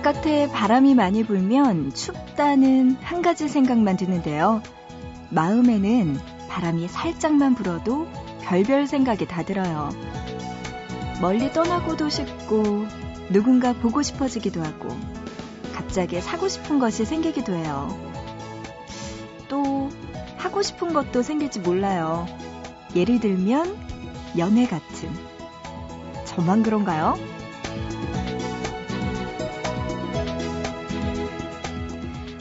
바깥에 바람이 많이 불면 춥다는 한 가지 생각만 드는데요. 마음에는 바람이 살짝만 불어도 별별 생각이 다 들어요. 멀리 떠나고도 싶고 누군가 보고 싶어지기도 하고 갑자기 사고 싶은 것이 생기기도 해요. 또 하고 싶은 것도 생길지 몰라요. 예를 들면 연애 같은. 저만 그런가요?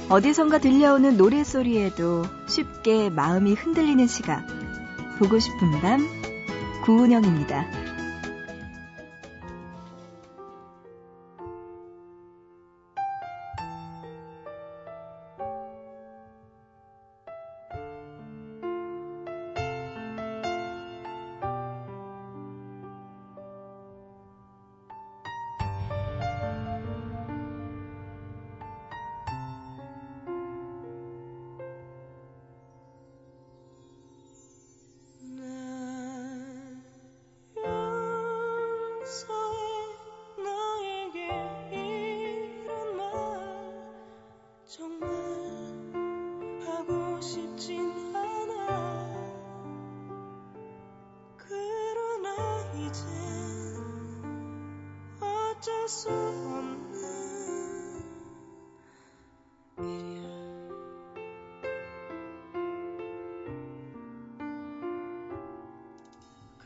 어디선가 들려오는 노래소리에도 쉽게 마음이 흔들리는 시각. 보고 싶은 밤, 구은영입니다.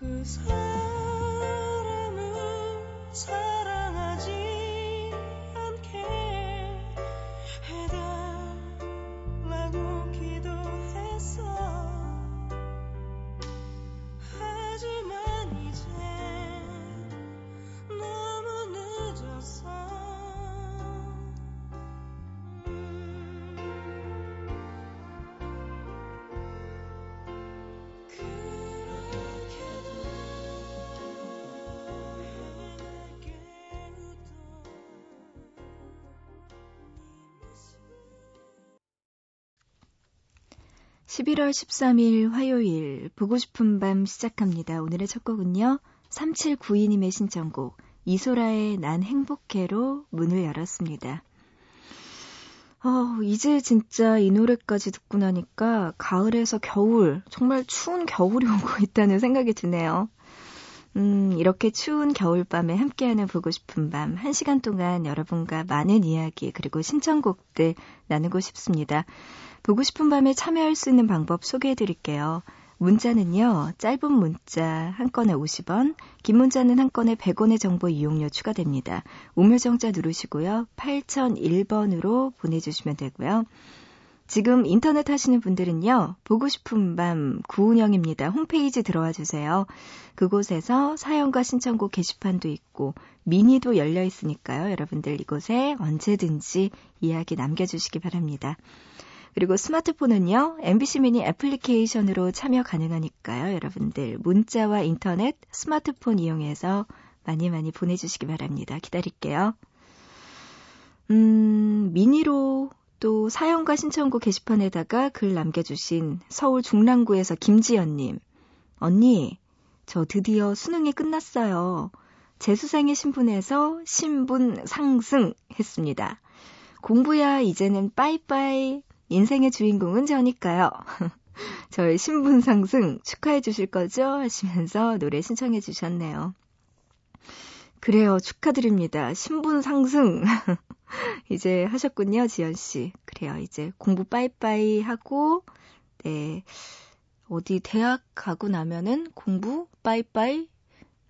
Cause I (11월 13일) 화요일 보고 싶은 밤 시작합니다. 오늘의 첫 곡은요. 3792님의 신청곡 이소라의 난 행복해로 문을 열었습니다. 어, 이제 진짜 이 노래까지 듣고 나니까 가을에서 겨울, 정말 추운 겨울이 오고 있다는 생각이 드네요. 음, 이렇게 추운 겨울밤에 함께하는 보고 싶은 밤, 한 시간 동안 여러분과 많은 이야기, 그리고 신청곡들 나누고 싶습니다. 보고 싶은 밤에 참여할 수 있는 방법 소개해 드릴게요. 문자는요, 짧은 문자 한 건에 50원, 긴 문자는 한 건에 100원의 정보 이용료 추가됩니다. 우물정자 누르시고요. 8001번으로 보내주시면 되고요. 지금 인터넷 하시는 분들은요, 보고 싶은 밤 구운영입니다. 홈페이지 들어와 주세요. 그곳에서 사연과 신청곡 게시판도 있고, 미니도 열려 있으니까요. 여러분들 이곳에 언제든지 이야기 남겨주시기 바랍니다. 그리고 스마트폰은요, MBC 미니 애플리케이션으로 참여 가능하니까요. 여러분들 문자와 인터넷, 스마트폰 이용해서 많이 많이 보내주시기 바랍니다. 기다릴게요. 음, 미니로 또 사연과 신청곡 게시판에다가 글 남겨주신 서울 중랑구에서 김지연님. 언니, 저 드디어 수능이 끝났어요. 재수생의 신분에서 신분 상승 했습니다. 공부야 이제는 빠이빠이 인생의 주인공은 저니까요. 저의 신분 상승 축하해 주실 거죠? 하시면서 노래 신청해 주셨네요. 그래요. 축하드립니다. 신분 상승. 이제 하셨군요, 지연 씨. 그래요. 이제 공부 빠이빠이 하고, 네. 어디 대학 가고 나면은 공부 빠이빠이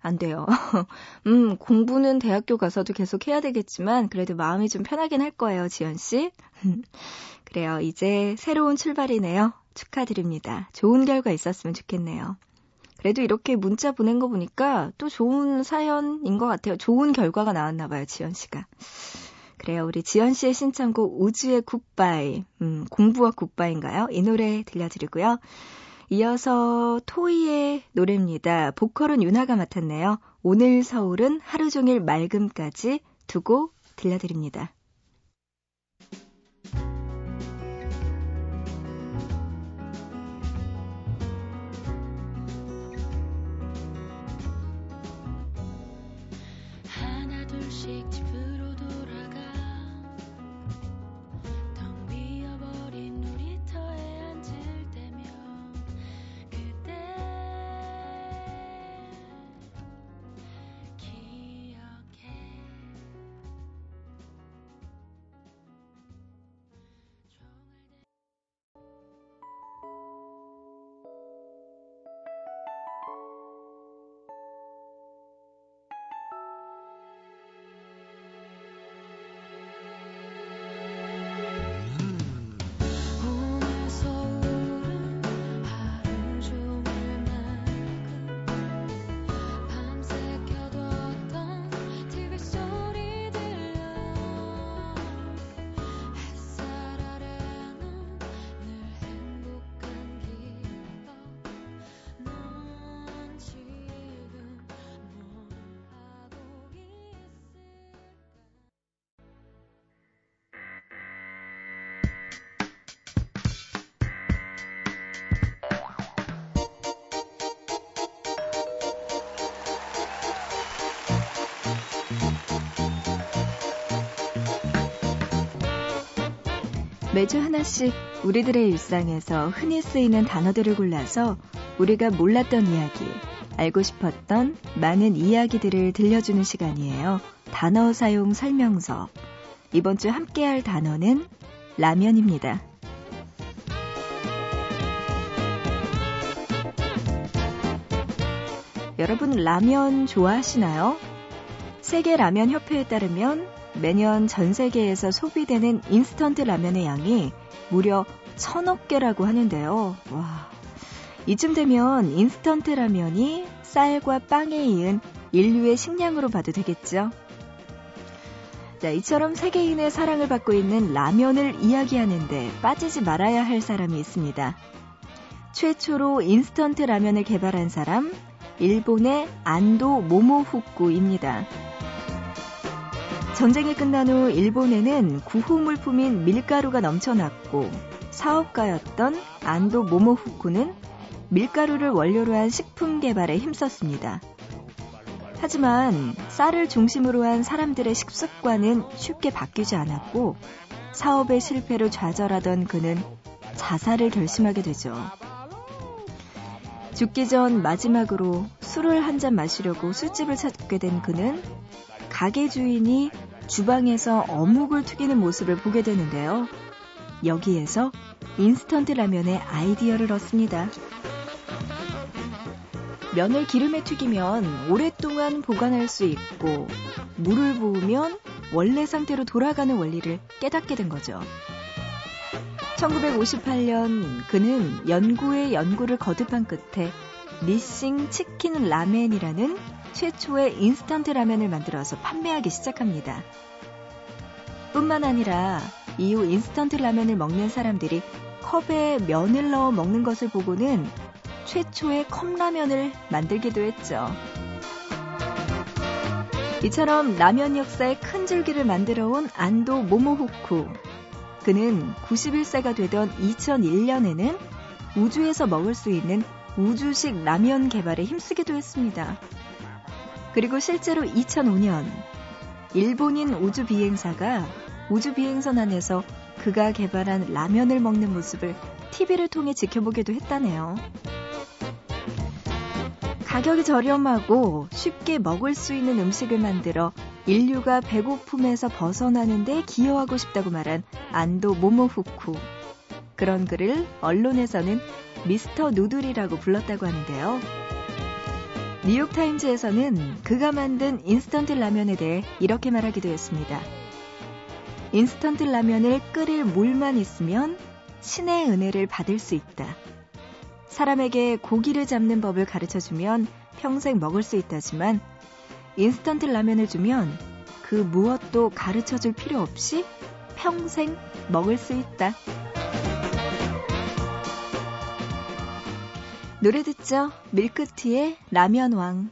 안 돼요. 음, 공부는 대학교 가서도 계속 해야 되겠지만, 그래도 마음이 좀 편하긴 할 거예요, 지연 씨. 그래요. 이제 새로운 출발이네요. 축하드립니다. 좋은 결과 있었으면 좋겠네요. 그래도 이렇게 문자 보낸 거 보니까 또 좋은 사연인 것 같아요. 좋은 결과가 나왔나 봐요, 지연 씨가. 그래요. 우리 지연 씨의 신청곡 우주의 굿바이. 음, 공부와 굿바인가요? 이 노래 들려드리고요. 이어서 토이의 노래입니다. 보컬은 윤하가 맡았네요. 오늘 서울은 하루 종일 맑음까지 두고 들려드립니다. 매주 하나씩 우리들의 일상에서 흔히 쓰이는 단어들을 골라서 우리가 몰랐던 이야기, 알고 싶었던 많은 이야기들을 들려주는 시간이에요. 단어 사용 설명서. 이번 주 함께 할 단어는 라면입니다. 여러분 라면 좋아하시나요? 세계 라면 협회에 따르면 매년 전 세계에서 소비되는 인스턴트 라면의 양이 무려 천억 개라고 하는데요. 와. 이쯤 되면 인스턴트 라면이 쌀과 빵에 이은 인류의 식량으로 봐도 되겠죠. 자, 이처럼 세계인의 사랑을 받고 있는 라면을 이야기하는데 빠지지 말아야 할 사람이 있습니다. 최초로 인스턴트 라면을 개발한 사람, 일본의 안도 모모후쿠입니다. 전쟁이 끝난 후 일본에는 구호 물품인 밀가루가 넘쳐났고 사업가였던 안도 모모후쿠는 밀가루를 원료로 한 식품 개발에 힘썼습니다. 하지만 쌀을 중심으로 한 사람들의 식습관은 쉽게 바뀌지 않았고 사업의 실패로 좌절하던 그는 자살을 결심하게 되죠. 죽기 전 마지막으로 술을 한 잔 마시려고 술집을 찾게 된 그는 가게 주인이 주방에서 어묵을 튀기는 모습을 보게 되는데요. 여기에서 인스턴트 라면의 아이디어를 얻습니다. 면을 기름에 튀기면 오랫동안 보관할 수 있고 물을 부으면 원래 상태로 돌아가는 원리를 깨닫게 된 거죠. 1958년 그는 연구에 연구를 거듭한 끝에 닛신 치킨 라멘이라는 최초의 인스턴트 라면을 만들어서 판매하기 시작합니다. 뿐만 아니라 이후 인스턴트 라면을 먹는 사람들이 컵에 면을 넣어 먹는 것을 보고는 최초의 컵라면을 만들기도 했죠. 이처럼 라면 역사의 큰 줄기를 만들어 온 안도 모모후쿠. 그는 91세가 되던 2001년에는 우주에서 먹을 수 있는 우주식 라면 개발에 힘쓰기도 했습니다. 그리고 실제로 2005년 일본인 우주 비행사가 우주 비행선 안에서 그가 개발한 라면을 먹는 모습을 TV를 통해 지켜보기도 했다네요. 가격이 저렴하고 쉽게 먹을 수 있는 음식을 만들어 인류가 배고픔에서 벗어나는데 기여하고 싶다고 말한 안도 모모후쿠. 그런 그를 언론에서는 Mr. Noodle이라고 불렀다고 하는데요. 뉴욕타임즈에서는 그가 만든 인스턴트 라면에 대해 이렇게 말하기도 했습니다. 인스턴트 라면을 끓일 물만 있으면 신의 은혜를 받을 수 있다. 사람에게 고기를 잡는 법을 가르쳐 주면 평생 먹을 수 있다지만 인스턴트 라면을 주면 그 무엇도 가르쳐 줄 필요 없이 평생 먹을 수 있다. 노래 듣죠? 밀크티의 라면왕.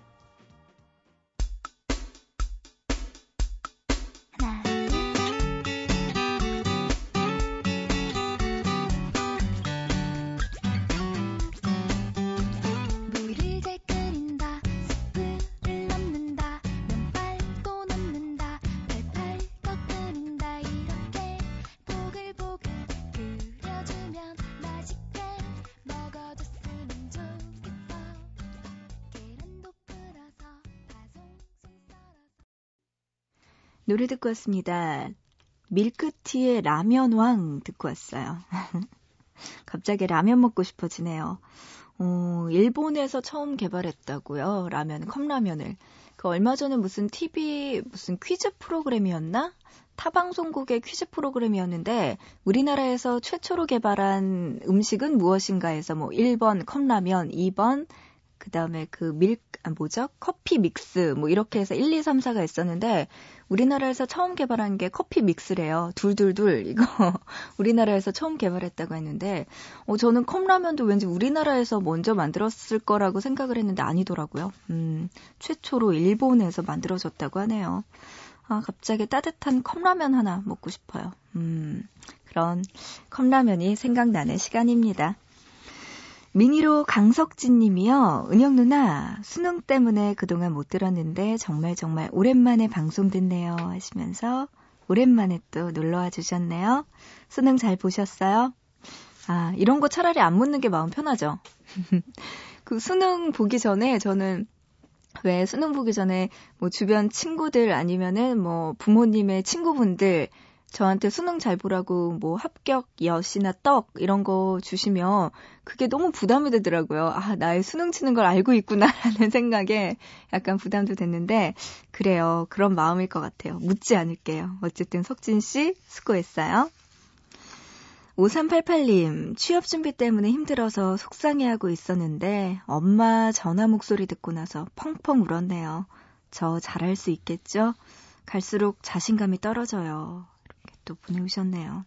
노래 듣고 왔습니다. 밀크티의 라면왕 듣고 왔어요. 갑자기 라면 먹고 싶어지네요. 어, 일본에서 처음 개발했다고요. 라면, 컵라면을. 그 얼마 전에 무슨 TV 무슨 퀴즈 프로그램이었나? 타방송국의 퀴즈 프로그램이었는데 우리나라에서 최초로 개발한 음식은 무엇인가 해서 뭐 1번 컵라면, 2번 그 다음에 그 밀, 아, 뭐죠? 커피 믹스, 뭐 이렇게 해서 1, 2, 3, 4가 있었는데, 우리나라에서 처음 개발한 게 커피 믹스래요. 둘둘둘. 이거 우리나라에서 처음 개발했다고 했는데, 어, 저는 컵라면도 왠지 우리나라에서 먼저 만들었을 거라고 생각을 했는데 아니더라고요. 음, 최초로 일본에서 만들어졌다고 하네요. 아, 갑자기 따뜻한 컵라면 하나 먹고 싶어요. 음, 그런 컵라면이 생각나는 시간입니다. 미니로 강석진 님이요. 은영 누나, 수능 때문에 그동안 못 들었는데 정말 정말 오랜만에 방송 듣네요. 하시면서 오랜만에 또 놀러와 주셨네요. 수능 잘 보셨어요? 아, 이런 거 차라리 안 묻는 게 마음 편하죠. 그 수능 보기 전에 저는 왜 수능 보기 전에 뭐 주변 친구들 아니면은 뭐 부모님의 친구분들 저한테 수능 잘 보라고 뭐 합격 엿이나 떡 이런 거 주시면 그게 너무 부담이 되더라고요. 아, 나의 수능 치는 걸 알고 있구나라는 생각에 약간 부담도 됐는데 그래요. 그런 마음일 것 같아요. 묻지 않을게요. 어쨌든 석진 씨 수고했어요. 5388님, 취업 준비 때문에 힘들어서 속상해하고 있었는데 엄마 전화 목소리 듣고 나서 펑펑 울었네요. 저 잘할 수 있겠죠? 갈수록 자신감이 떨어져요. 또 보내오셨네요.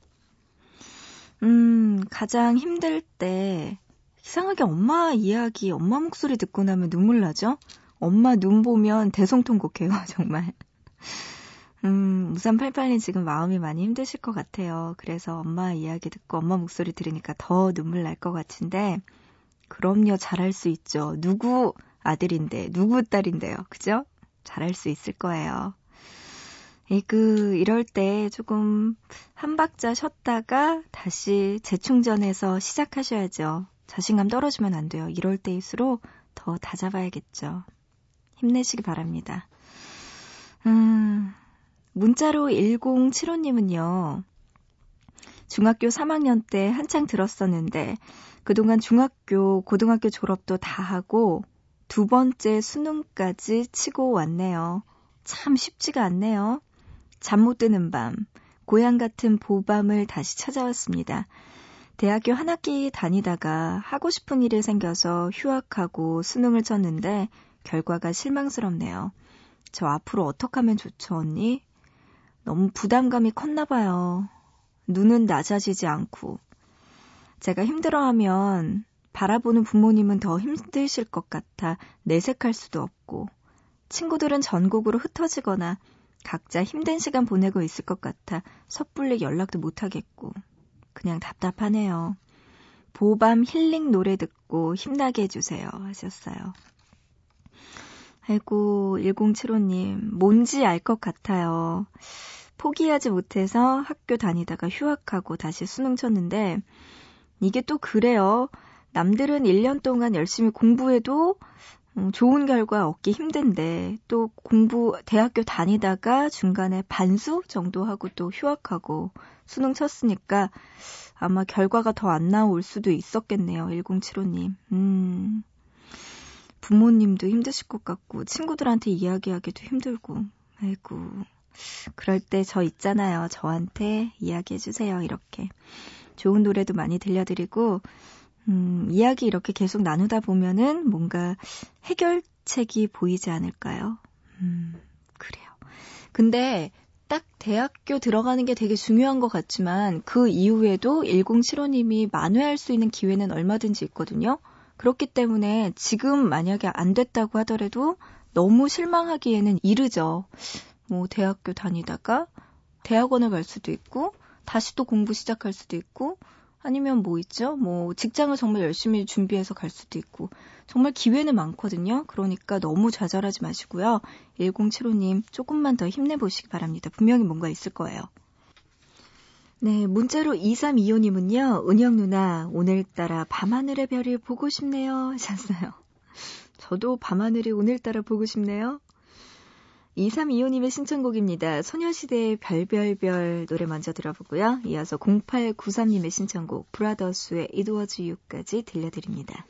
음, 가장 힘들 때 이상하게 엄마 이야기, 엄마 목소리 듣고 나면 눈물 나죠? 엄마 눈 보면 대성통곡해요, 정말. 음, 5388님 지금 마음이 많이 힘드실 것 같아요. 그래서 엄마 이야기 듣고 엄마 목소리 들으니까 더 눈물 날 것 같은데, 그럼요, 잘할 수 있죠. 누구 아들인데, 누구 딸인데요. 그죠? 잘할 수 있을 거예요. 이, 그, 이럴 때 조금 한 박자 쉬었다가 다시 재충전해서 시작하셔야죠. 자신감 떨어지면 안 돼요. 이럴 때일수록 더 다잡아야겠죠. 힘내시기 바랍니다. 음, 문자로 1075님은요. 중학교 3학년 때 한창 들었었는데 그동안 중학교, 고등학교 졸업도 다 하고 두 번째 수능까지 치고 왔네요. 참 쉽지가 않네요. 잠 못 드는 밤, 고향 같은 보밤을 다시 찾아왔습니다. 대학교 한 학기 다니다가 하고 싶은 일이 생겨서 휴학하고 수능을 쳤는데 결과가 실망스럽네요. 저 앞으로 어떻게 하면 좋죠, 언니? 너무 부담감이 컸나 봐요. 눈은 낮아지지 않고. 제가 힘들어하면 바라보는 부모님은 더 힘드실 것 같아 내색할 수도 없고, 친구들은 전국으로 흩어지거나 각자 힘든 시간 보내고 있을 것 같아 섣불리 연락도 못하겠고, 그냥 답답하네요. 보밤 힐링 노래 듣고 힘나게 해주세요. 하셨어요. 아이고, 1075님, 뭔지 알 것 같아요. 포기하지 못해서 학교 다니다가 휴학하고 다시 수능 쳤는데, 이게 또 그래요. 남들은 1년 동안 열심히 공부해도 음, 좋은 결과 얻기 힘든데, 또 공부, 대학교 다니다가 중간에 반수 정도 하고 또 휴학하고 수능 쳤으니까 아마 결과가 더 안 나올 수도 있었겠네요. 1075님. 음. 부모님도 힘드실 것 같고, 친구들한테 이야기하기도 힘들고, 아이고. 그럴 때 저 있잖아요. 저한테 이야기해 주세요. 이렇게. 좋은 노래도 많이 들려드리고, 음, 이야기 이렇게 계속 나누다 보면은 뭔가 해결책이 보이지 않을까요? 음, 그래요. 근데 딱 대학교 들어가는 게 되게 중요한 것 같지만 그 이후에도 1075님이 만회할 수 있는 기회는 얼마든지 있거든요. 그렇기 때문에 지금 만약에 안 됐다고 하더라도 너무 실망하기에는 이르죠. 뭐 대학교 다니다가 대학원을 갈 수도 있고 다시 또 공부 시작할 수도 있고 아니면 뭐 있죠? 뭐 직장을 정말 열심히 준비해서 갈 수도 있고 정말 기회는 많거든요. 그러니까 너무 좌절하지 마시고요. 1075님 조금만 더 힘내보시기 바랍니다. 분명히 뭔가 있을 거예요. 네, 문자로 2325님은요, 은영 누나, 오늘따라 밤하늘의 별이 보고 싶네요. 하셨어요. 저도 밤하늘이 오늘따라 보고 싶네요. 2325님의 신청곡입니다. 소녀시대의 별별별 노래 먼저 들어보고요. 이어서 0893님의 신청곡 브라더스의 It Was You까지 들려드립니다.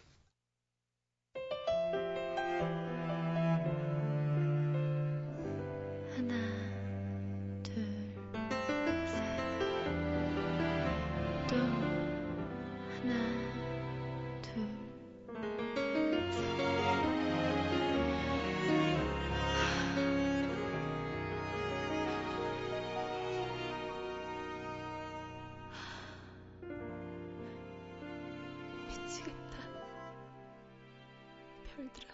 별들아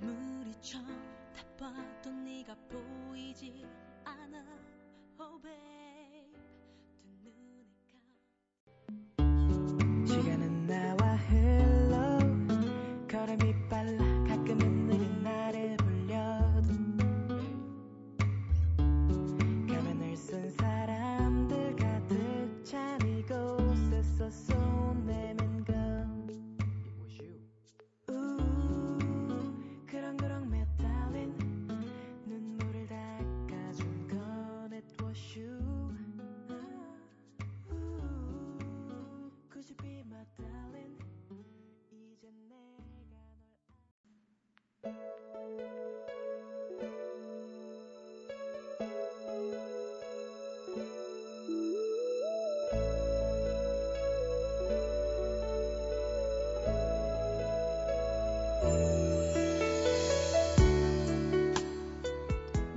아무리 쳐다봐도 네가 보이지 않아. Oh babe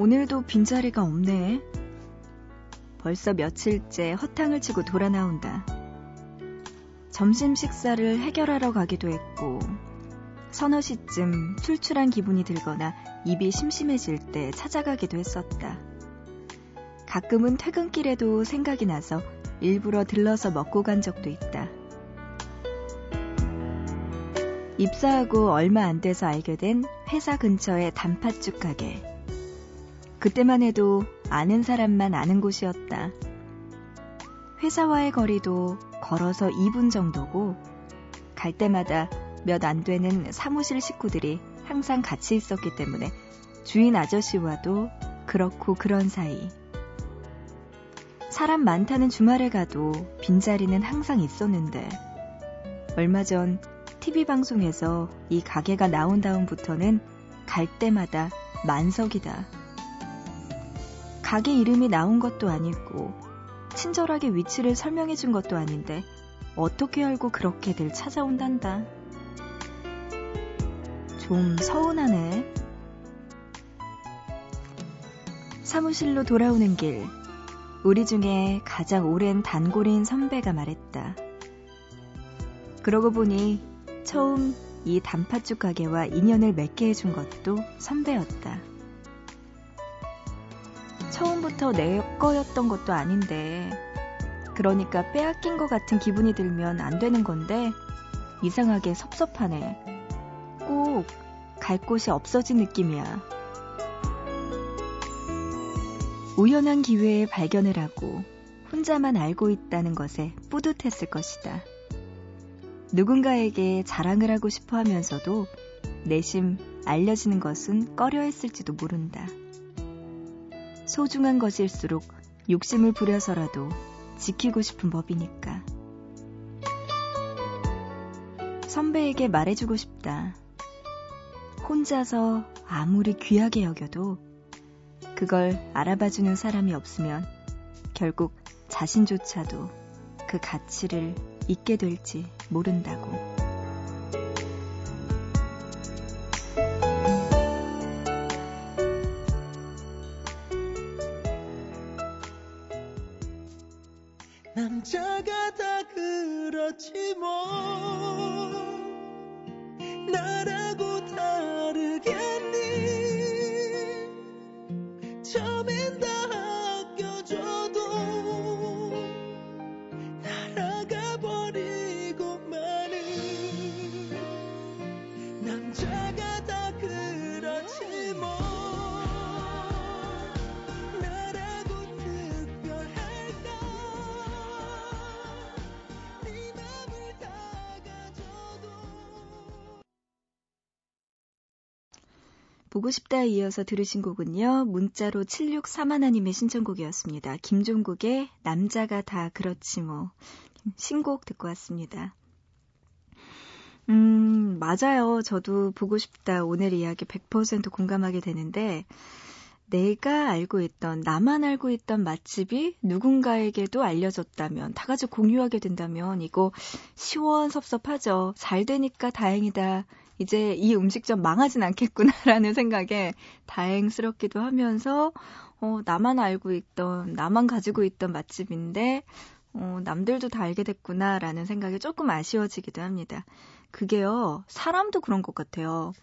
오늘도 빈자리가 없네. 벌써 며칠째 허탕을 치고 돌아 나온다. 점심 식사를 해결하러 가기도 했고, 서너 시쯤 출출한 기분이 들거나 입이 심심해질 때 찾아가기도 했었다. 가끔은 퇴근길에도 생각이 나서 일부러 들러서 먹고 간 적도 있다. 입사하고 얼마 안 돼서 알게 된 회사 근처의 단팥죽 가게. 그때만 해도 아는 사람만 아는 곳이었다. 회사와의 거리도 걸어서 2분 정도고 갈 때마다 몇 안 되는 사무실 식구들이 항상 같이 있었기 때문에 주인 아저씨와도 그렇고 그런 사이. 사람 많다는 주말에 가도 빈자리는 항상 있었는데 얼마 전 TV 방송에서 이 가게가 나온 다음부터는 갈 때마다 만석이다. 가게 이름이 나온 것도 아니고 친절하게 위치를 설명해 준 것도 아닌데 어떻게 알고 그렇게들 찾아온단다. 좀 서운하네. 사무실로 돌아오는 길, 우리 중에 가장 오랜 단골인 선배가 말했다. 그러고 보니 처음 이 단팥죽 가게와 인연을 맺게 해준 것도 선배였다. 처음부터 내 거였던 것도 아닌데, 그러니까 빼앗긴 것 같은 기분이 들면 안 되는 건데, 이상하게 섭섭하네. 꼭 갈 곳이 없어진 느낌이야. 우연한 기회에 발견을 하고 혼자만 알고 있다는 것에 뿌듯했을 것이다. 누군가에게 자랑을 하고 싶어 하면서도 내심 알려지는 것은 꺼려 했을지도 모른다. 소중한 것일수록 욕심을 부려서라도 지키고 싶은 법이니까. 선배에게 말해주고 싶다. 혼자서 아무리 귀하게 여겨도 그걸 알아봐주는 사람이 없으면 결국 자신조차도 그 가치를 잊게 될지 모른다고. 보고 싶다에 이어서 들으신 곡은요. 문자로 7631님의 신청곡이었습니다. 김종국의 남자가 다 그렇지 뭐. 신곡 듣고 왔습니다. 음, 맞아요. 저도 보고 싶다. 오늘 이야기 100% 공감하게 되는데, 내가 알고 있던, 나만 알고 있던 맛집이 누군가에게도 알려졌다면, 다 같이 공유하게 된다면, 이거 시원섭섭하죠. 잘 되니까 다행이다. 이제 이 음식점 망하진 않겠구나라는 생각에 다행스럽기도 하면서, 어, 나만 알고 있던, 나만 가지고 있던 맛집인데, 어, 남들도 다 알게 됐구나라는 생각이 조금 아쉬워지기도 합니다. 그게요, 사람도 그런 것 같아요.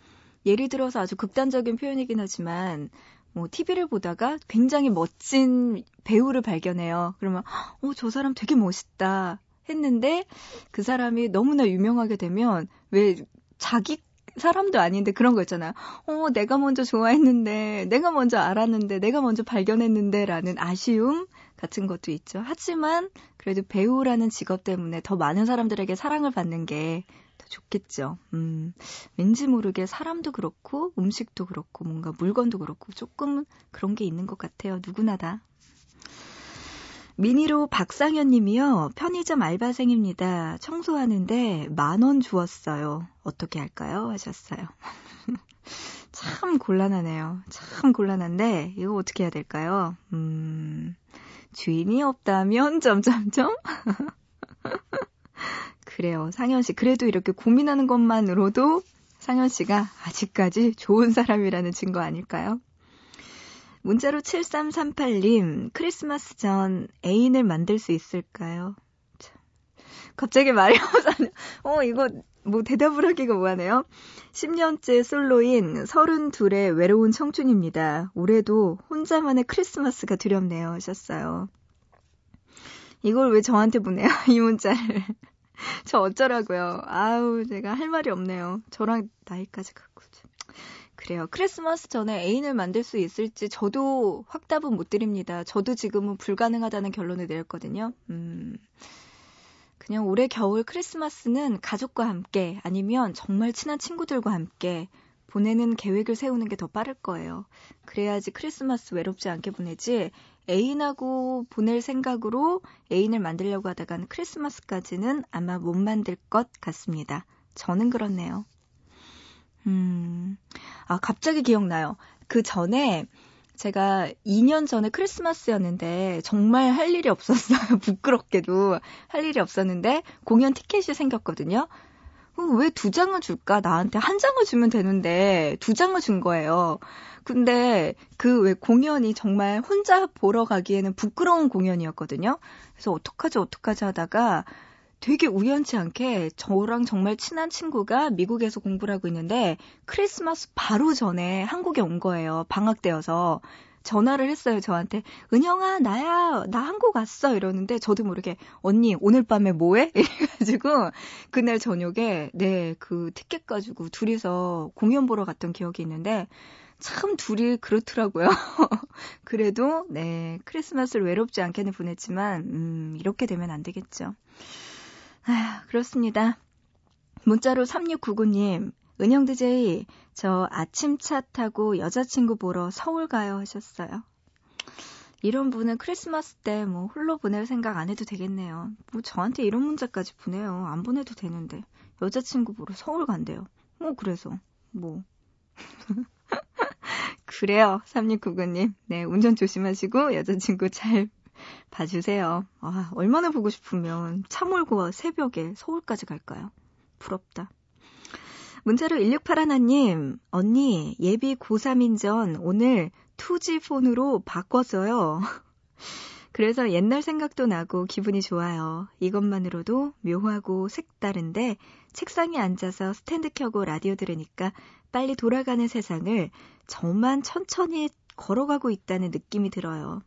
예를 들어서 아주 극단적인 표현이긴 하지만, 뭐, TV를 보다가 굉장히 멋진 배우를 발견해요. 그러면, 어, 저 사람 되게 멋있다. 했는데, 그 사람이 너무나 유명하게 되면, 왜, 자기 사람도 아닌데 그런 거 있잖아요. 어, 내가 먼저 좋아했는데, 내가 먼저 알았는데, 내가 먼저 발견했는데, 라는 아쉬움 같은 것도 있죠. 하지만, 그래도 배우라는 직업 때문에 더 많은 사람들에게 사랑을 받는 게 더 좋겠죠. 음, 왠지 모르게 사람도 그렇고, 음식도 그렇고, 뭔가 물건도 그렇고, 조금 그런 게 있는 것 같아요. 누구나 다. 미니로 박상현 님이요. 편의점 알바생입니다. 청소하는데 만 원 주었어요. 어떻게 할까요? 하셨어요. 참 곤란하네요. 참 곤란한데, 이거 어떻게 해야 될까요? 음, 주인이 없다면, 점점점? 그래요. 상현 씨. 그래도 이렇게 고민하는 것만으로도 상현 씨가 아직까지 좋은 사람이라는 증거 아닐까요? 문자로 7338님, 크리스마스 전 애인을 만들 수 있을까요? 참, 갑자기 말이 없어요. 어, 이거 뭐 대답을 하기가 뭐하네요. 10년째 솔로인 32의 외로운 청춘입니다. 올해도 혼자만의 크리스마스가 두렵네요. 하셨어요. 이걸 왜 저한테 보내요? 이 문자를. 저 어쩌라고요. 아우, 제가 할 말이 없네요. 저랑 나이까지 갖고. 그래요. 크리스마스 전에 애인을 만들 수 있을지 저도 확답은 못 드립니다. 저도 지금은 불가능하다는 결론을 내렸거든요. 음. 그냥 올해 겨울 크리스마스는 가족과 함께 아니면 정말 친한 친구들과 함께 보내는 계획을 세우는 게 더 빠를 거예요. 그래야지 크리스마스 외롭지 않게 보내지 애인하고 보낼 생각으로 애인을 만들려고 하다가는 크리스마스까지는 아마 못 만들 것 같습니다. 저는 그렇네요. 음, 아, 갑자기 기억나요. 그 전에 제가 2년 전에 크리스마스였는데 정말 할 일이 없었어요. 부끄럽게도 할 일이 없었는데 공연 티켓이 생겼거든요. 어, 왜두 장을 줄까? 나한테 한 장을 주면 되는데 두 장을 준 거예요. 근데 그 왜 공연이 정말 혼자 보러 가기에는 부끄러운 공연이었거든요. 그래서 어떡하지 어떡하지 하다가 되게 우연치 않게 저랑 정말 친한 친구가 미국에서 공부를 하고 있는데 크리스마스 바로 전에 한국에 온 거예요. 방학 때여서. 전화를 했어요, 저한테. 은영아, 나야, 나 한국 왔어. 이러는데 저도 모르게, 언니, 오늘 밤에 뭐 해? 이래가지고, 그날 저녁에, 네, 그 티켓 가지고 둘이서 공연 보러 갔던 기억이 있는데, 참 둘이 그렇더라고요. 그래도, 네, 크리스마스를 외롭지 않게는 보냈지만, 음, 이렇게 되면 안 되겠죠. 아, 그렇습니다. 문자로 3699님, 은영 DJ, 저 아침차 타고 여자친구 보러 서울 가요 하셨어요. 이런 분은 크리스마스 때 뭐 홀로 보낼 생각 안 해도 되겠네요. 뭐 저한테 이런 문자까지 보내요. 안 보내도 되는데. 여자친구 보러 서울 간대요. 뭐 그래서 뭐. 그래요. 3699님. 네, 운전 조심하시고 여자친구 잘 봐주세요. 아, 얼마나 보고 싶으면 차 몰고 새벽에 서울까지 갈까요? 부럽다. 문자로 1681님, 언니, 예비 고3인 전 오늘 2G 폰으로 바꿨어요. 그래서 옛날 생각도 나고 기분이 좋아요. 이것만으로도 묘하고 색다른데 책상에 앉아서 스탠드 켜고 라디오 들으니까 빨리 돌아가는 세상을 저만 천천히 걸어가고 있다는 느낌이 들어요.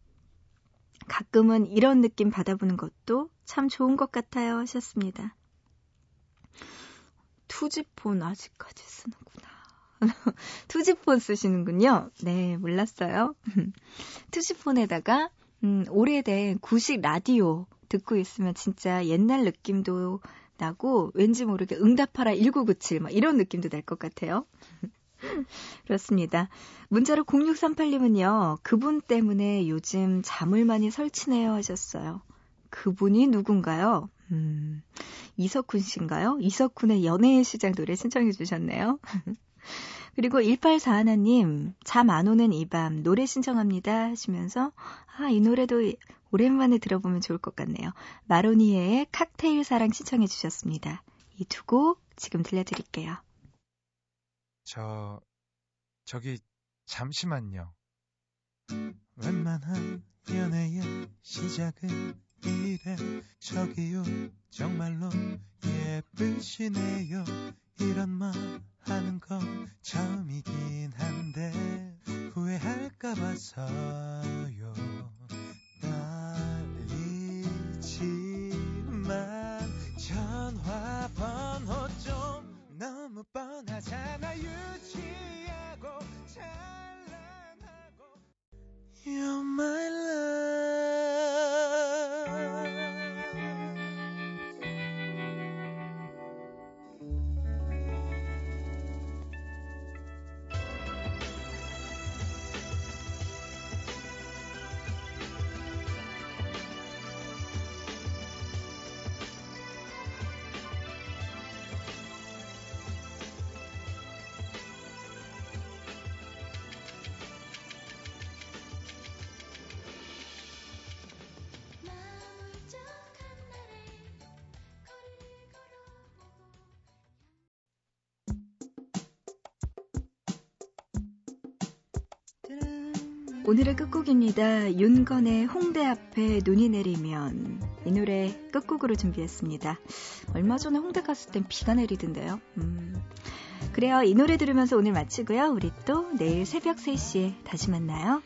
가끔은 이런 느낌 받아보는 것도 참 좋은 것 같아요 하셨습니다. 투지폰 아직까지 쓰는구나. 투지폰 쓰시는군요. 네, 몰랐어요. 투지폰에다가 음, 오래된 구식 라디오 듣고 있으면 진짜 옛날 느낌도 나고 왠지 모르게 응답하라 1997 막 이런 느낌도 날 것 같아요. 그렇습니다. 문자로 0638님은요, 그분 때문에 요즘 잠을 많이 설치네요 하셨어요. 그분이 누군가요? 음, 이석훈 씨인가요? 이석훈의 연애의 시작 노래 신청해 주셨네요. 그리고 1841님, 잠 안 오는 이 밤 노래 신청합니다 하시면서, 아, 이 노래도 오랜만에 들어보면 좋을 것 같네요. 마로니에의 칵테일 사랑 신청해 주셨습니다. 이 두 곡 지금 들려드릴게요. 저, 저기, 잠시만요. 웬만한 연애의 시작은 이래, 저기요, 정말로 예쁘시네요. 이런 말 하는 건 처음이긴 한데, 후회할까 봐서요. 오늘의 끝곡입니다. 윤건의 홍대 앞에 눈이 내리면 이 노래 끝곡으로 준비했습니다. 얼마 전에 홍대 갔을 땐 비가 내리던데요. 음. 그래요. 이 노래 들으면서 오늘 마치고요. 우리 또 내일 새벽 3시에 다시 만나요.